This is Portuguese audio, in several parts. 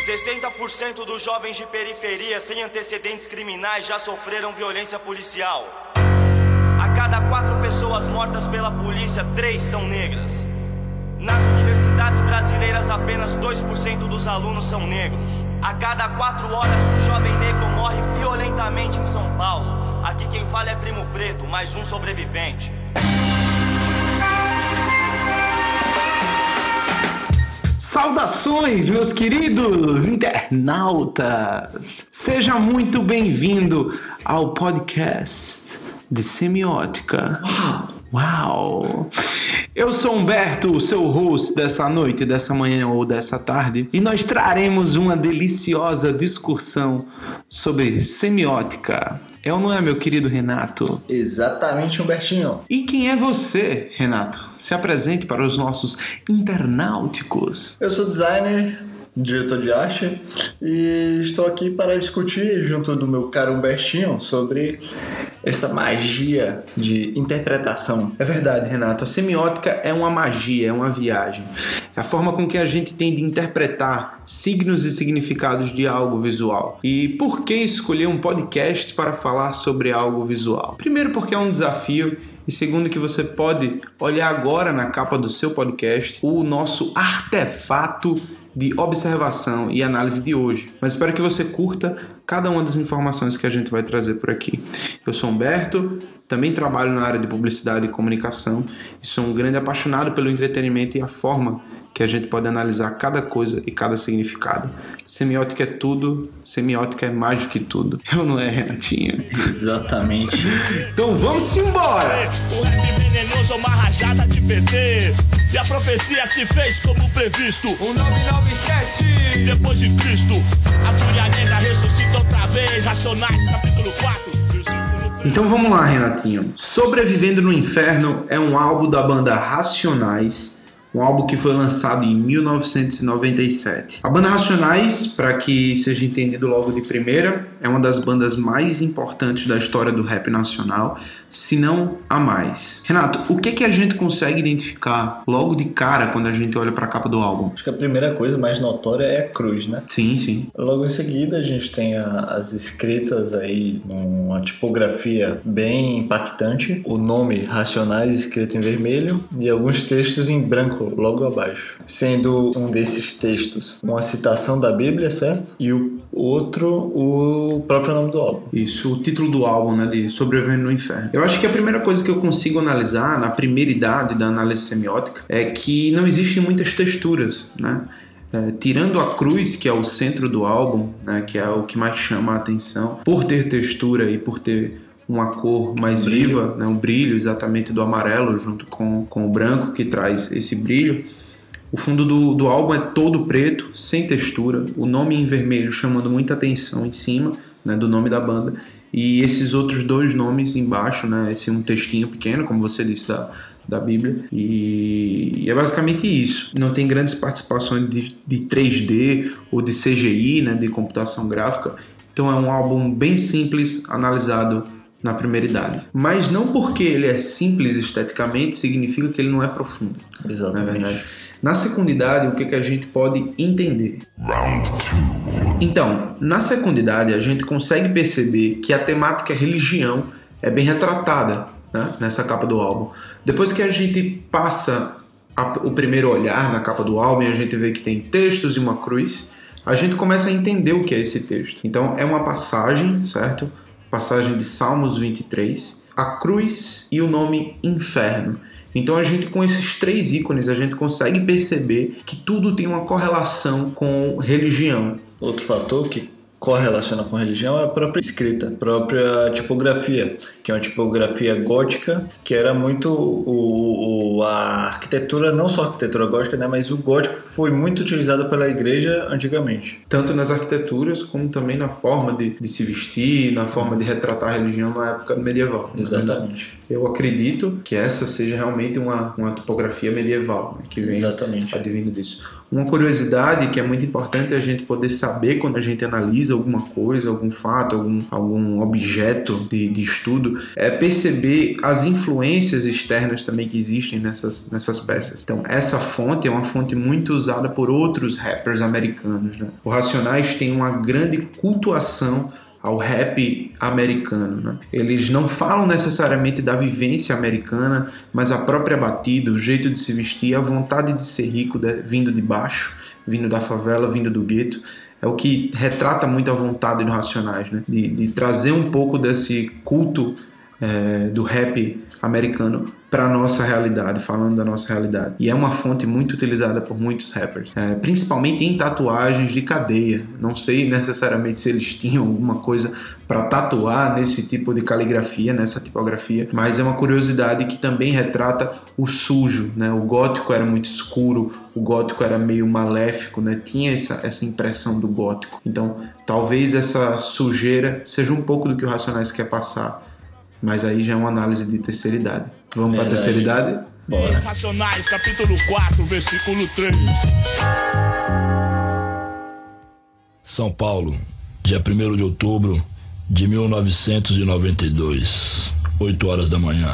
60% dos jovens de periferia sem antecedentes criminais já sofreram violência policial. A cada quatro pessoas mortas pela polícia, três são negras. Nas universidades brasileiras, apenas 2% dos alunos são negros. A cada quatro horas, um jovem negro morre violentamente em São Paulo. Aqui quem fala é Primo Preto, mais um sobrevivente. Saudações, meus queridos internautas! Seja muito bem-vindo ao podcast de semiótica. Uau! Eu sou Humberto, o seu host dessa noite, dessa manhã ou dessa tarde, e nós traremos uma deliciosa discussão sobre semiótica. É ou não é, meu querido Renato? Exatamente, Humbertinho. E quem é você, Renato? Se apresente para os nossos internauticos. Eu sou designer, diretor de arte, e estou aqui para discutir, junto do meu caro Humbertinho, sobre esta magia de interpretação. É verdade, Renato. A semiótica é uma magia, é uma viagem. É a forma com que a gente tem de interpretar signos e significados de algo visual. E por que escolher um podcast para falar sobre algo visual? Primeiro, porque é um desafio e segundo, que você pode olhar agora na capa do seu podcast o nosso artefato de observação e análise de hoje. Mas espero que você curta cada uma das informações que a gente vai trazer por aqui. Eu sou Humberto, também trabalho na área de publicidade e comunicação e sou um grande apaixonado pelo entretenimento e a forma que a gente pode analisar cada coisa e cada significado. Semiótica é tudo, semiótica é mais do que tudo. Eu não é, Renatinho? Exatamente. Então vamos embora! Rap venenoso uma rajada de PT. E a profecia se fez como previsto. O 997! Depois de Cristo, a fúria negra ressuscita outra vez. Racionais, capítulo 4. versículo Então vamos lá, Renatinho. Sobrevivendo no Inferno é um álbum da banda Racionais, um álbum que foi lançado em 1997. A banda Racionais, para que seja entendido logo de primeira, é uma das bandas mais importantes da história do rap nacional, se não a mais. Renato, o que que a gente consegue identificar logo de cara quando a gente olha para a capa do álbum? Acho que a primeira coisa mais notória é a cruz, né? Sim, sim. Logo em seguida, a gente tem a- as escritas aí, uma tipografia bem impactante, o nome Racionais escrito em vermelho e alguns textos em branco logo abaixo. Sendo um desses textos uma citação da Bíblia, certo? E o outro, o próprio nome do álbum. Isso, o título do álbum, né, de Sobrevivendo no Inferno. Eu acho que a primeira coisa que eu consigo analisar na primeira idade da análise semiótica é que não existem muitas texturas, né? É, tirando a cruz, que é o centro do álbum, né, que é o que mais chama a atenção, por ter textura e por ter uma cor mais Brilho. viva, né, um brilho exatamente do amarelo junto com, com o branco que traz esse brilho. O fundo do, do álbum é todo preto, sem textura, o nome em vermelho chamando muita atenção em cima né, do nome da banda. E esses outros dois nomes embaixo, né, esse um textinho pequeno, como você disse, da, da Bíblia. E, e é basicamente isso. Não tem grandes participações de, de 3D ou de CGI, né, de computação gráfica. Então é um álbum bem simples, analisado na primeira idade. Mas não porque ele é simples esteticamente significa que ele não é profundo. Na Exatamente. verdade. Na segunda idade, o que, que a gente pode entender? Então, na segunda idade, a gente consegue perceber que a temática religião é bem retratada né, nessa capa do álbum. Depois que a gente passa a- o primeiro olhar na capa do álbum e a gente vê que tem textos e uma cruz, a gente começa a entender o que é esse texto. Então, é uma passagem, certo? Passagem de Salmos 23, a cruz e o nome inferno. Então a gente com esses três ícones a gente consegue perceber que tudo tem uma correlação com religião. Outro fator que correlaciona com religião é a própria escrita, a própria tipografia, que é uma tipografia gótica, que era muito o, o- a arquitetura, não só a arquitetura gótica, né, mas o gótico foi muito utilizado pela igreja antigamente. Tanto nas arquiteturas como também na forma de, de se vestir, na forma de retratar a religião na época medieval. Exatamente. Eu acredito que essa seja realmente uma, uma tipografia medieval, né, que vem Exatamente. advindo disso. Uma curiosidade que é muito importante a gente poder saber quando a gente analisa alguma coisa, algum fato, algum, algum objeto de, de estudo, é perceber as influências externas também que existem nessas, nessas peças. Então, essa fonte é uma fonte muito usada por outros rappers americanos. Né? O Racionais tem uma grande cultuação ao rap americano. Né? Eles não falam necessariamente da vivência americana, mas a própria batida, o jeito de se vestir, a vontade de ser rico de, vindo de baixo, vindo da favela, vindo do gueto. É o que retrata muito a vontade do Racionais, né? de, de trazer um pouco desse culto é, do rap americano para nossa realidade, falando da nossa realidade. E é uma fonte muito utilizada por muitos rappers, é, principalmente em tatuagens de cadeia. Não sei necessariamente se eles tinham alguma coisa para tatuar nesse tipo de caligrafia, nessa tipografia, mas é uma curiosidade que também retrata o sujo, né? O gótico era muito escuro, o gótico era meio maléfico, né? Tinha essa, essa impressão do gótico. Então, talvez essa sujeira seja um pouco do que o Racionais quer passar mas aí já é uma análise de terceira idade. Vamos para a terceira idade? Bora. Racionais, capítulo 4, versículo 3. São Paulo, dia 1 de outubro de 1992, 8 horas da manhã.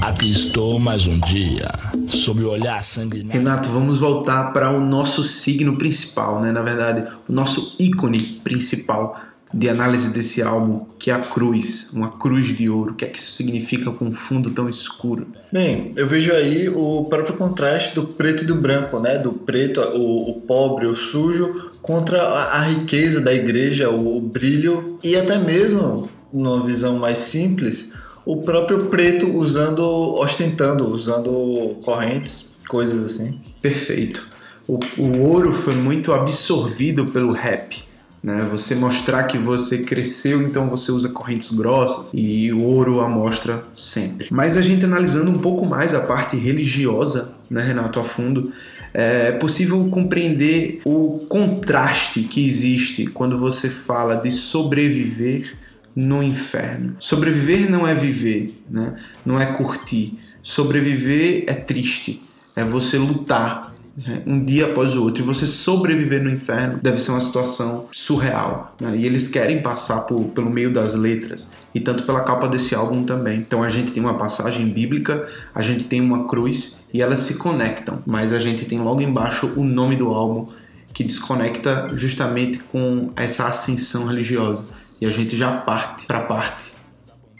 Aqui estou mais um dia, sob o olhar sanguinário. Renato, vamos voltar para o nosso signo principal, né? Na verdade, o nosso ícone principal de análise desse álbum, que é a cruz, uma cruz de ouro. O que é que isso significa com um fundo tão escuro? Bem, eu vejo aí o próprio contraste do preto e do branco, né? Do preto, o, o pobre, o sujo, contra a, a riqueza da igreja, o, o brilho e até mesmo, numa visão mais simples, o próprio preto usando, ostentando, usando correntes, coisas assim. Perfeito. O, o ouro foi muito absorvido pelo rap né? Você mostrar que você cresceu, então você usa correntes grossas e o ouro a mostra sempre. Mas a gente analisando um pouco mais a parte religiosa, né, Renato, a fundo, é possível compreender o contraste que existe quando você fala de sobreviver no inferno. Sobreviver não é viver, né? não é curtir. Sobreviver é triste, é você lutar, né, um dia após o outro, e você sobreviver no inferno deve ser uma situação surreal. Né? E eles querem passar por, pelo meio das letras, e tanto pela capa desse álbum também. Então a gente tem uma passagem bíblica, a gente tem uma cruz, e elas se conectam, mas a gente tem logo embaixo o nome do álbum, que desconecta justamente com essa ascensão religiosa. E a gente já parte para a parte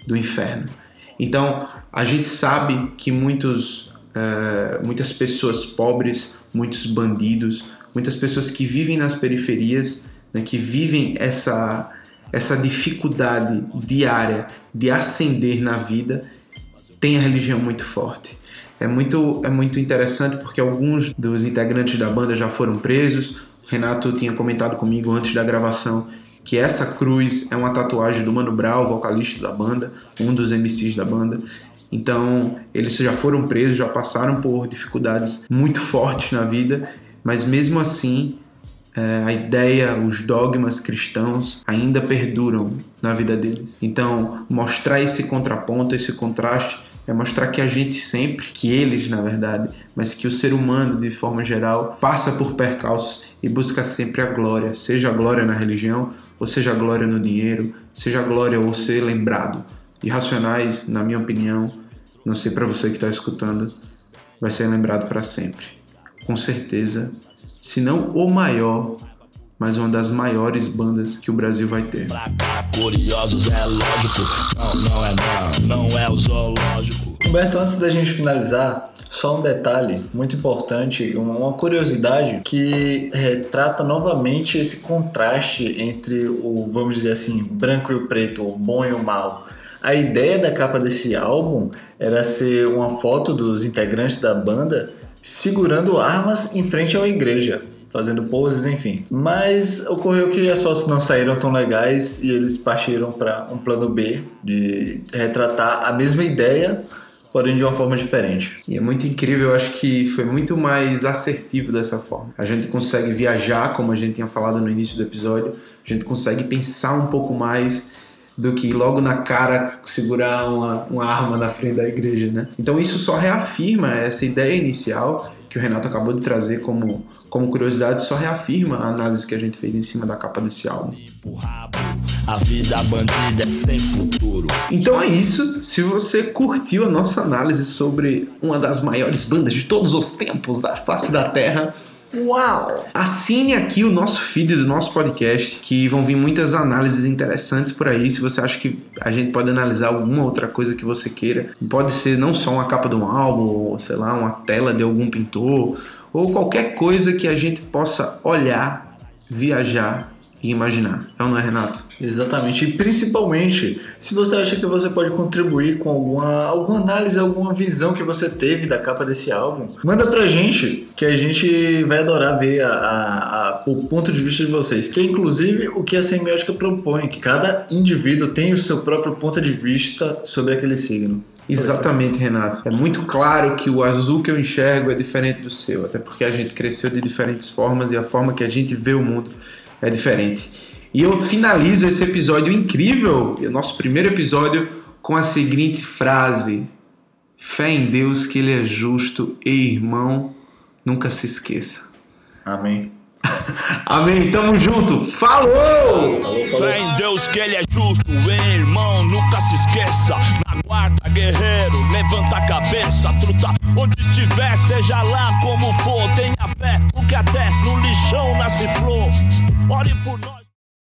do inferno. Então a gente sabe que muitos uh, muitas pessoas pobres, muitos bandidos, muitas pessoas que vivem nas periferias, né, que vivem essa, essa dificuldade diária de ascender na vida, tem a religião muito forte. É muito, é muito interessante porque alguns dos integrantes da banda já foram presos. O Renato tinha comentado comigo antes da gravação que essa cruz é uma tatuagem do Mano Brown, vocalista da banda, um dos MCs da banda. Então, eles já foram presos, já passaram por dificuldades muito fortes na vida, mas mesmo assim, é, a ideia, os dogmas cristãos ainda perduram na vida deles. Então, mostrar esse contraponto, esse contraste, é mostrar que a gente sempre, que eles na verdade, mas que o ser humano de forma geral passa por percalços e busca sempre a glória, seja a glória na religião, ou seja a glória no dinheiro, seja a glória ou ser lembrado Irracionais, na minha opinião, não sei para você que está escutando, vai ser lembrado para sempre. Com certeza, se não o maior, mas uma das maiores bandas que o Brasil vai ter. Curiosos é lógico, não, não é não, não é o zoológico. Humberto, antes da gente finalizar, só um detalhe muito importante, uma curiosidade que retrata novamente esse contraste entre o, vamos dizer assim, branco e o preto, o bom e o mal. A ideia da capa desse álbum era ser uma foto dos integrantes da banda segurando armas em frente a uma igreja, fazendo poses, enfim. Mas ocorreu que as fotos não saíram tão legais e eles partiram para um plano B de retratar a mesma ideia, porém de uma forma diferente. E é muito incrível, eu acho que foi muito mais assertivo dessa forma. A gente consegue viajar, como a gente tinha falado no início do episódio, a gente consegue pensar um pouco mais do que logo na cara segurar uma, uma arma na frente da igreja, né? Então isso só reafirma essa ideia inicial que o Renato acabou de trazer como, como curiosidade só reafirma a análise que a gente fez em cima da capa desse álbum. A vida bandida é sem futuro. Então é isso. Se você curtiu a nossa análise sobre uma das maiores bandas de todos os tempos da face da Terra, Uau! Assine aqui o nosso feed do nosso podcast, que vão vir muitas análises interessantes por aí. Se você acha que a gente pode analisar alguma outra coisa que você queira, pode ser não só uma capa de um álbum, ou sei lá, uma tela de algum pintor, ou qualquer coisa que a gente possa olhar, viajar e imaginar. É ou não é, Renato? Exatamente. E principalmente, se você acha que você pode contribuir com alguma, alguma análise, alguma visão que você teve da capa desse álbum, manda pra gente, que a gente vai adorar ver a, a, a, o ponto de vista de vocês. Que é inclusive o que a semiótica propõe, que cada indivíduo tem o seu próprio ponto de vista sobre aquele signo. Exatamente, Renato. É muito claro que o azul que eu enxergo é diferente do seu, até porque a gente cresceu de diferentes formas e a forma que a gente vê o mundo é diferente. E eu finalizo esse episódio incrível, o nosso primeiro episódio, com a seguinte frase: Fé em Deus que Ele é justo e irmão, nunca se esqueça. Amém. Amém, tamo junto. Falou! Fé em Deus que Ele é justo, ei, irmão, nunca se esqueça. Na guarda, guerreiro, levanta a cabeça, truta onde estiver, seja lá como for. Tenha fé, porque até no lixão nasce flor. Ore por nós.